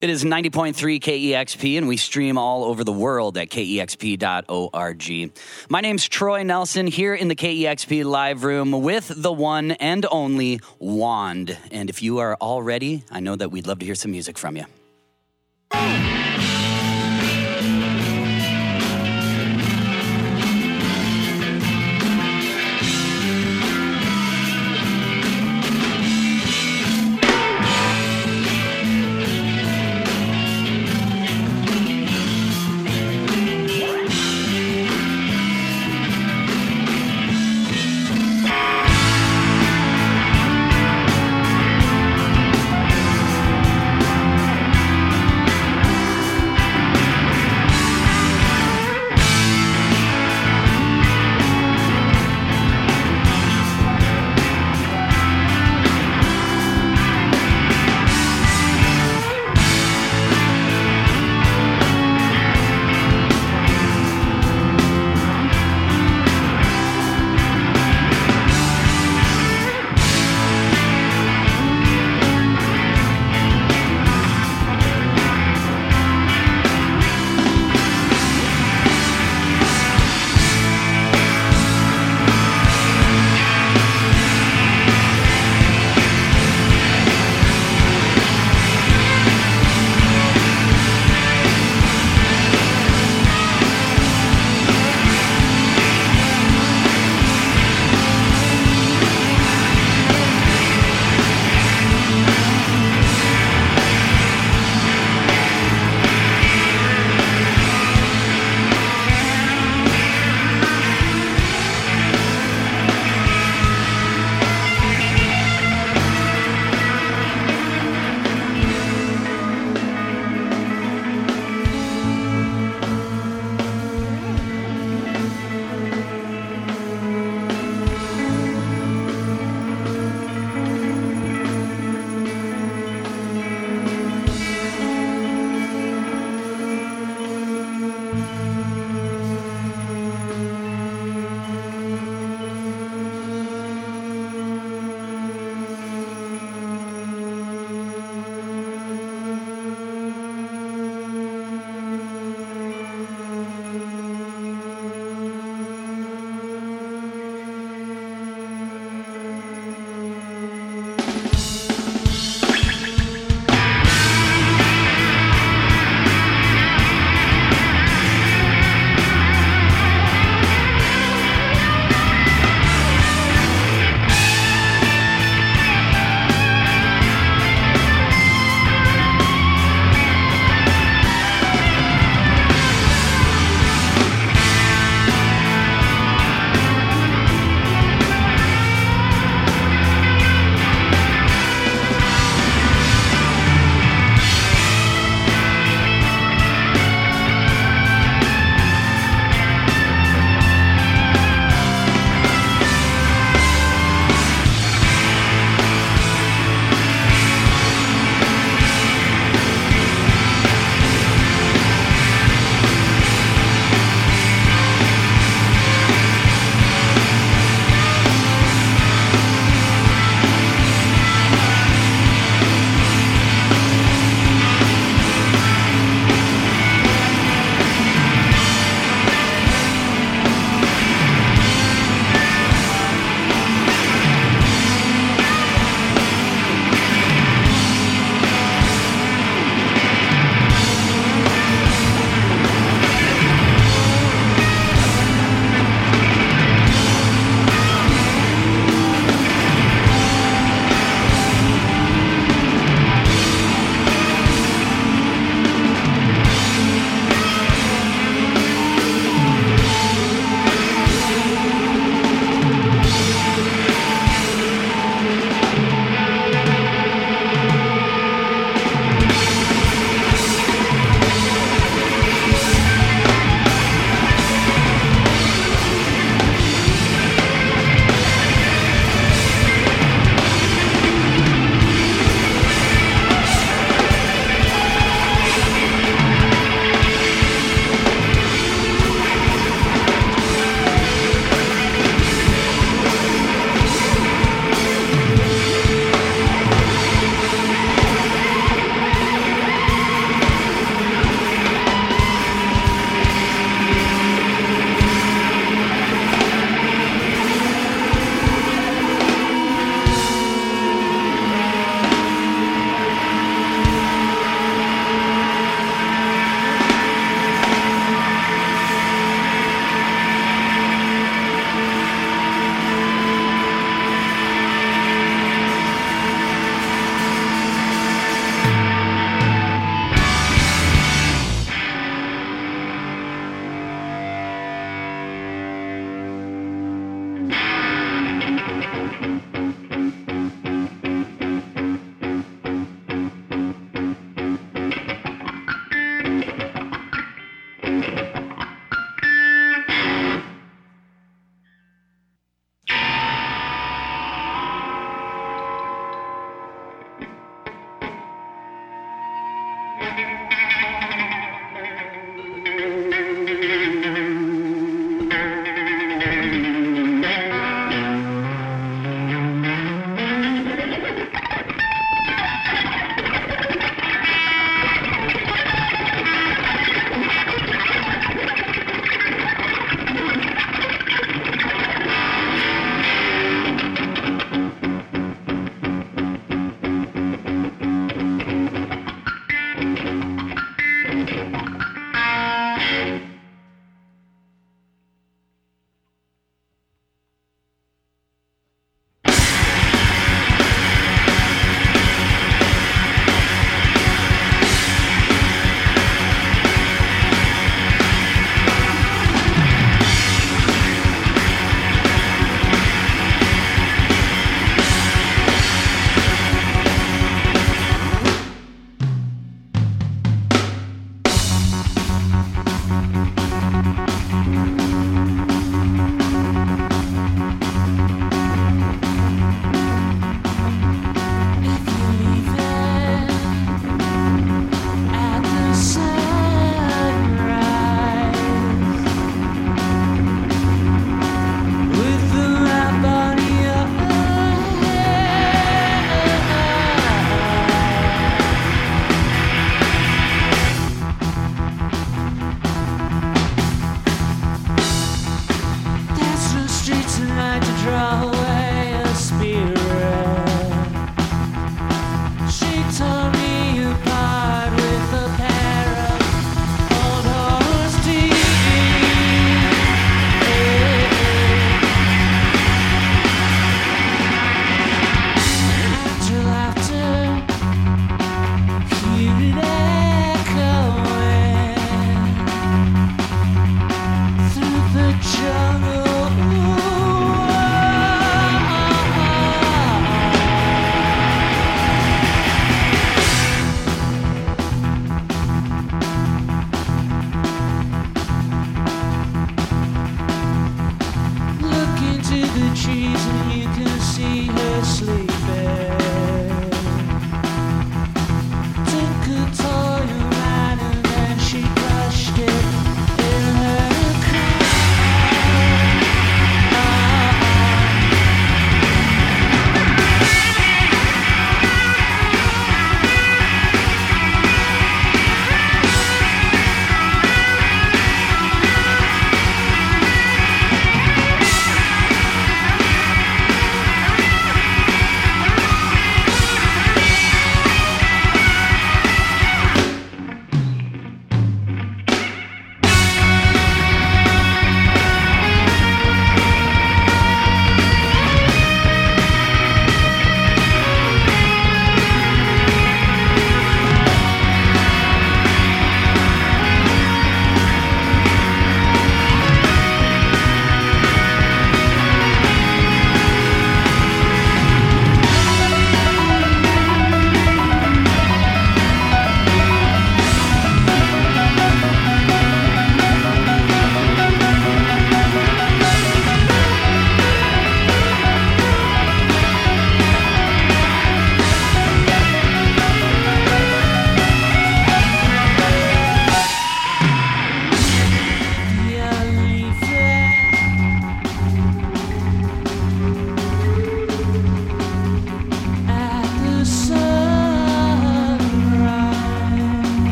It is 90.3 KEXP, and we stream all over the world at kexp.org. My name's Troy Nelson here in the KEXP live room with the one and only Wand. And if you are all ready, I know that we'd love to hear some music from you.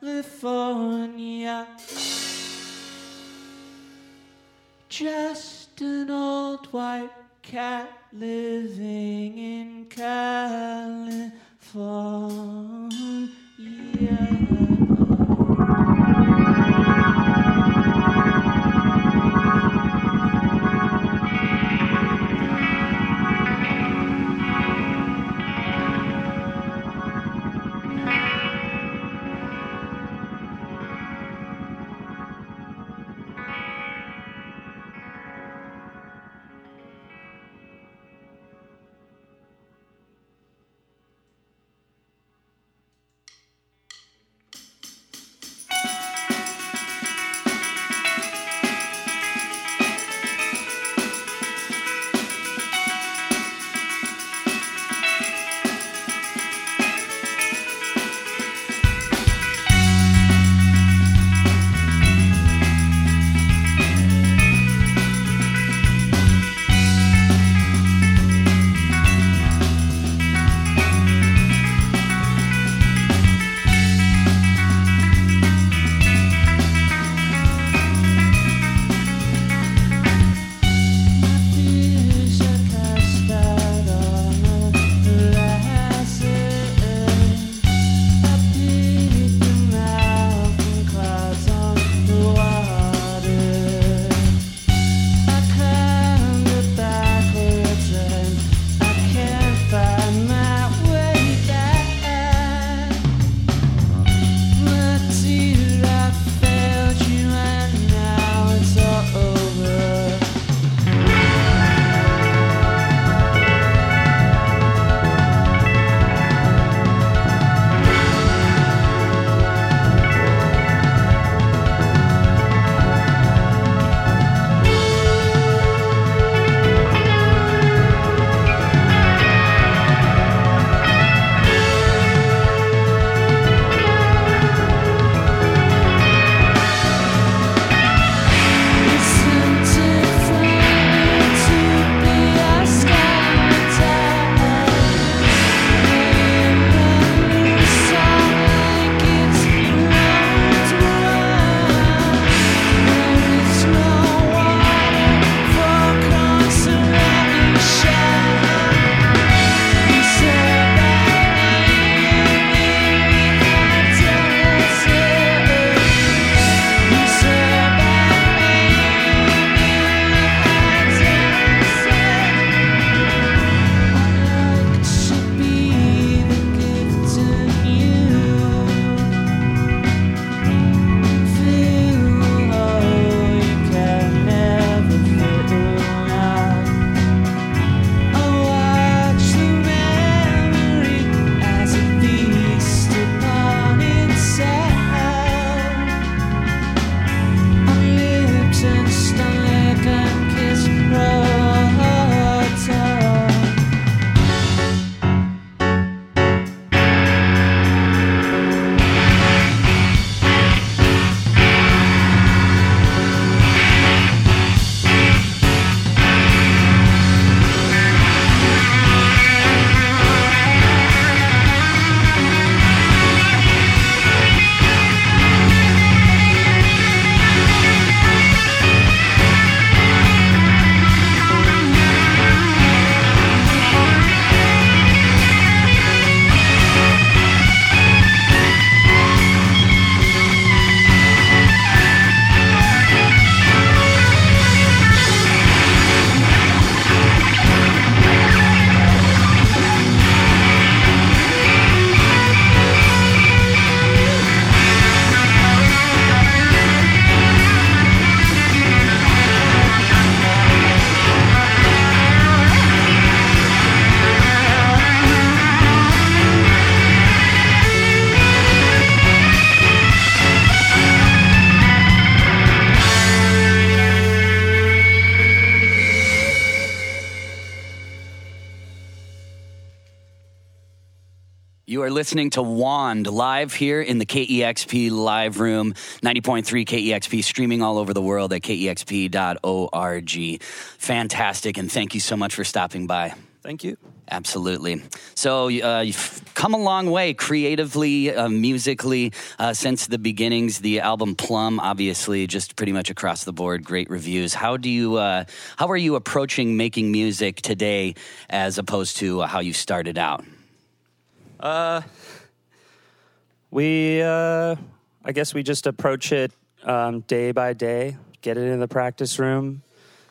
California. Just an old white cat living in California. Listening to Wand live here in the KEXP live room, 90.3 KEXP, streaming all over the world at kexp.org. Fantastic, and thank you so much for stopping by. Thank you. Absolutely. So uh, you've come a long way creatively, uh, musically, uh, since the beginnings. The album Plum, obviously, just pretty much across the board, great reviews. How do you, uh, how are you approaching making music today, as opposed to how you started out? We, uh, I guess we just approach it um, day by day, get it in the practice room,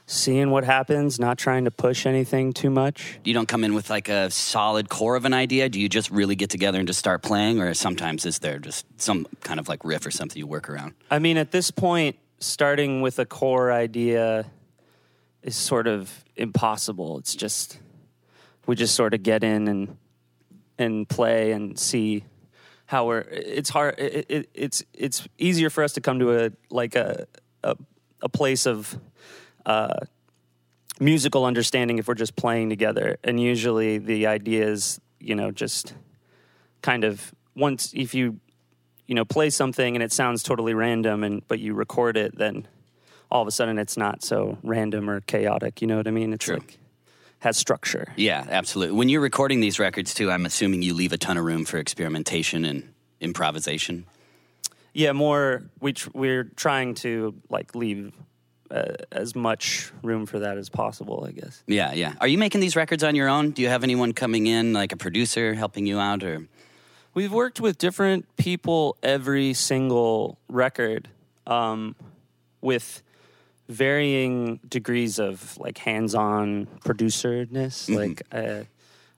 seeing what happens, not trying to push anything too much. You don't come in with like a solid core of an idea. Do you just really get together and just start playing, or sometimes is there just some kind of like riff or something you work around? I mean, at this point, starting with a core idea is sort of impossible. It's just we just sort of get in and and play and see how we're. It's hard. It, it, it's it's easier for us to come to a like a a, a place of uh, musical understanding if we're just playing together. And usually, the ideas, you know, just kind of once if you you know play something and it sounds totally random and but you record it then all of a sudden it's not so random or chaotic you know what i mean it's True. like has structure Yeah, absolutely. When you're recording these records too, I'm assuming you leave a ton of room for experimentation and improvisation. yeah more we tr- we're trying to like leave uh, as much room for that as possible i guess Yeah, yeah. Are you making these records on your own? Do you have anyone coming in, like a producer, helping you out, or We've worked with different people every single record, um, with varying degrees of like hands-on producerness. Like, uh,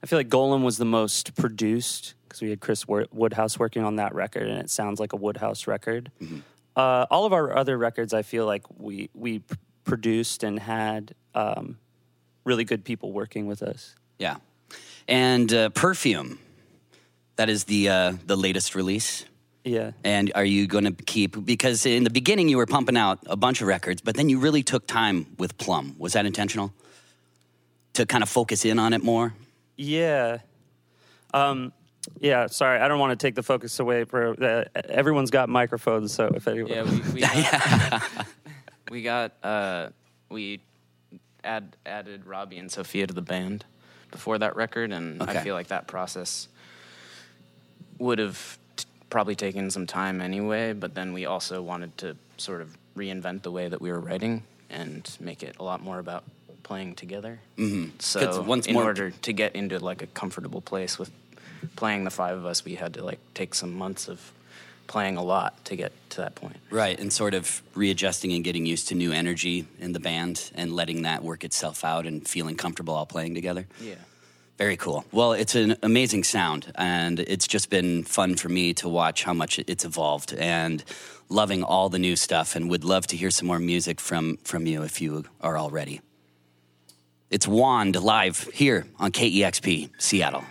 I feel like Golem was the most produced because we had Chris Woodhouse working on that record, and it sounds like a Woodhouse record. Uh, all of our other records, I feel like we we p- produced and had um, really good people working with us. yeah? And uh, perfume. That is the uh, the latest release. Yeah. And are you going to keep because in the beginning you were pumping out a bunch of records, but then you really took time with Plum. Was that intentional? To kind of focus in on it more? Yeah. Um, yeah, sorry, I don't want to take the focus away. For uh, everyone's got microphones, so if anyone, Yeah, we, we got, we got uh, we add, added Robbie and Sophia to the band before that record, and Okay. I feel like that process would have t- probably taken some time anyway. But then we also wanted to sort of reinvent the way that we were writing and make it a lot more about playing together. Mm-hmm. So once in more- order to get into like a comfortable place with playing the five of us, we had to like take some months of playing a lot to get to that point. Right, and sort of readjusting and getting used to new energy in the band and letting that work itself out and feeling comfortable all playing together. Yeah. Very cool. Well, it's an amazing sound, and it's just been fun for me to watch how much it's evolved and loving all the new stuff. And would love to hear some more music from from you if you are all ready. It's Wand live here on KEXP Seattle.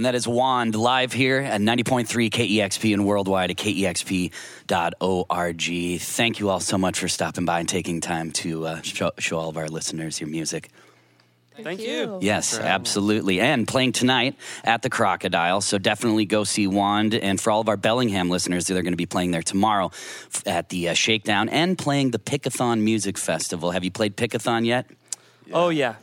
And that is Wand live here at 90.3 KEXP and worldwide at KEXP.org. Thank you all so much for stopping by and taking time to uh, show, show all of our listeners your music. Thank you. Yes, absolutely. And playing tonight at the Crocodile. So definitely go see Wand. And for all of our Bellingham listeners, they're going to be playing there tomorrow at the uh, Shakedown and playing the Pickathon Music Festival. Have you played Pickathon yet? Oh yeah,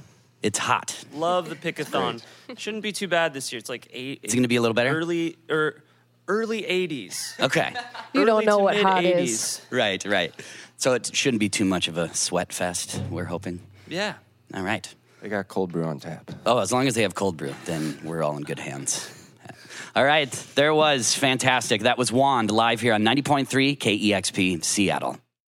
It's hot. love the pickathon. Shouldn't be too bad this year. It's like eight. It's going to be a little better? early or early '80s. Okay. You don't know what hot mid-80s. is. right, right. So it shouldn't be too much of a sweat fest, we're hoping. Yeah. All right. They got cold brew on tap. Oh, as long as they have cold brew, then we're all in good hands. All right, there was fantastic. That was Wand live here on 90.3 KEXP Seattle.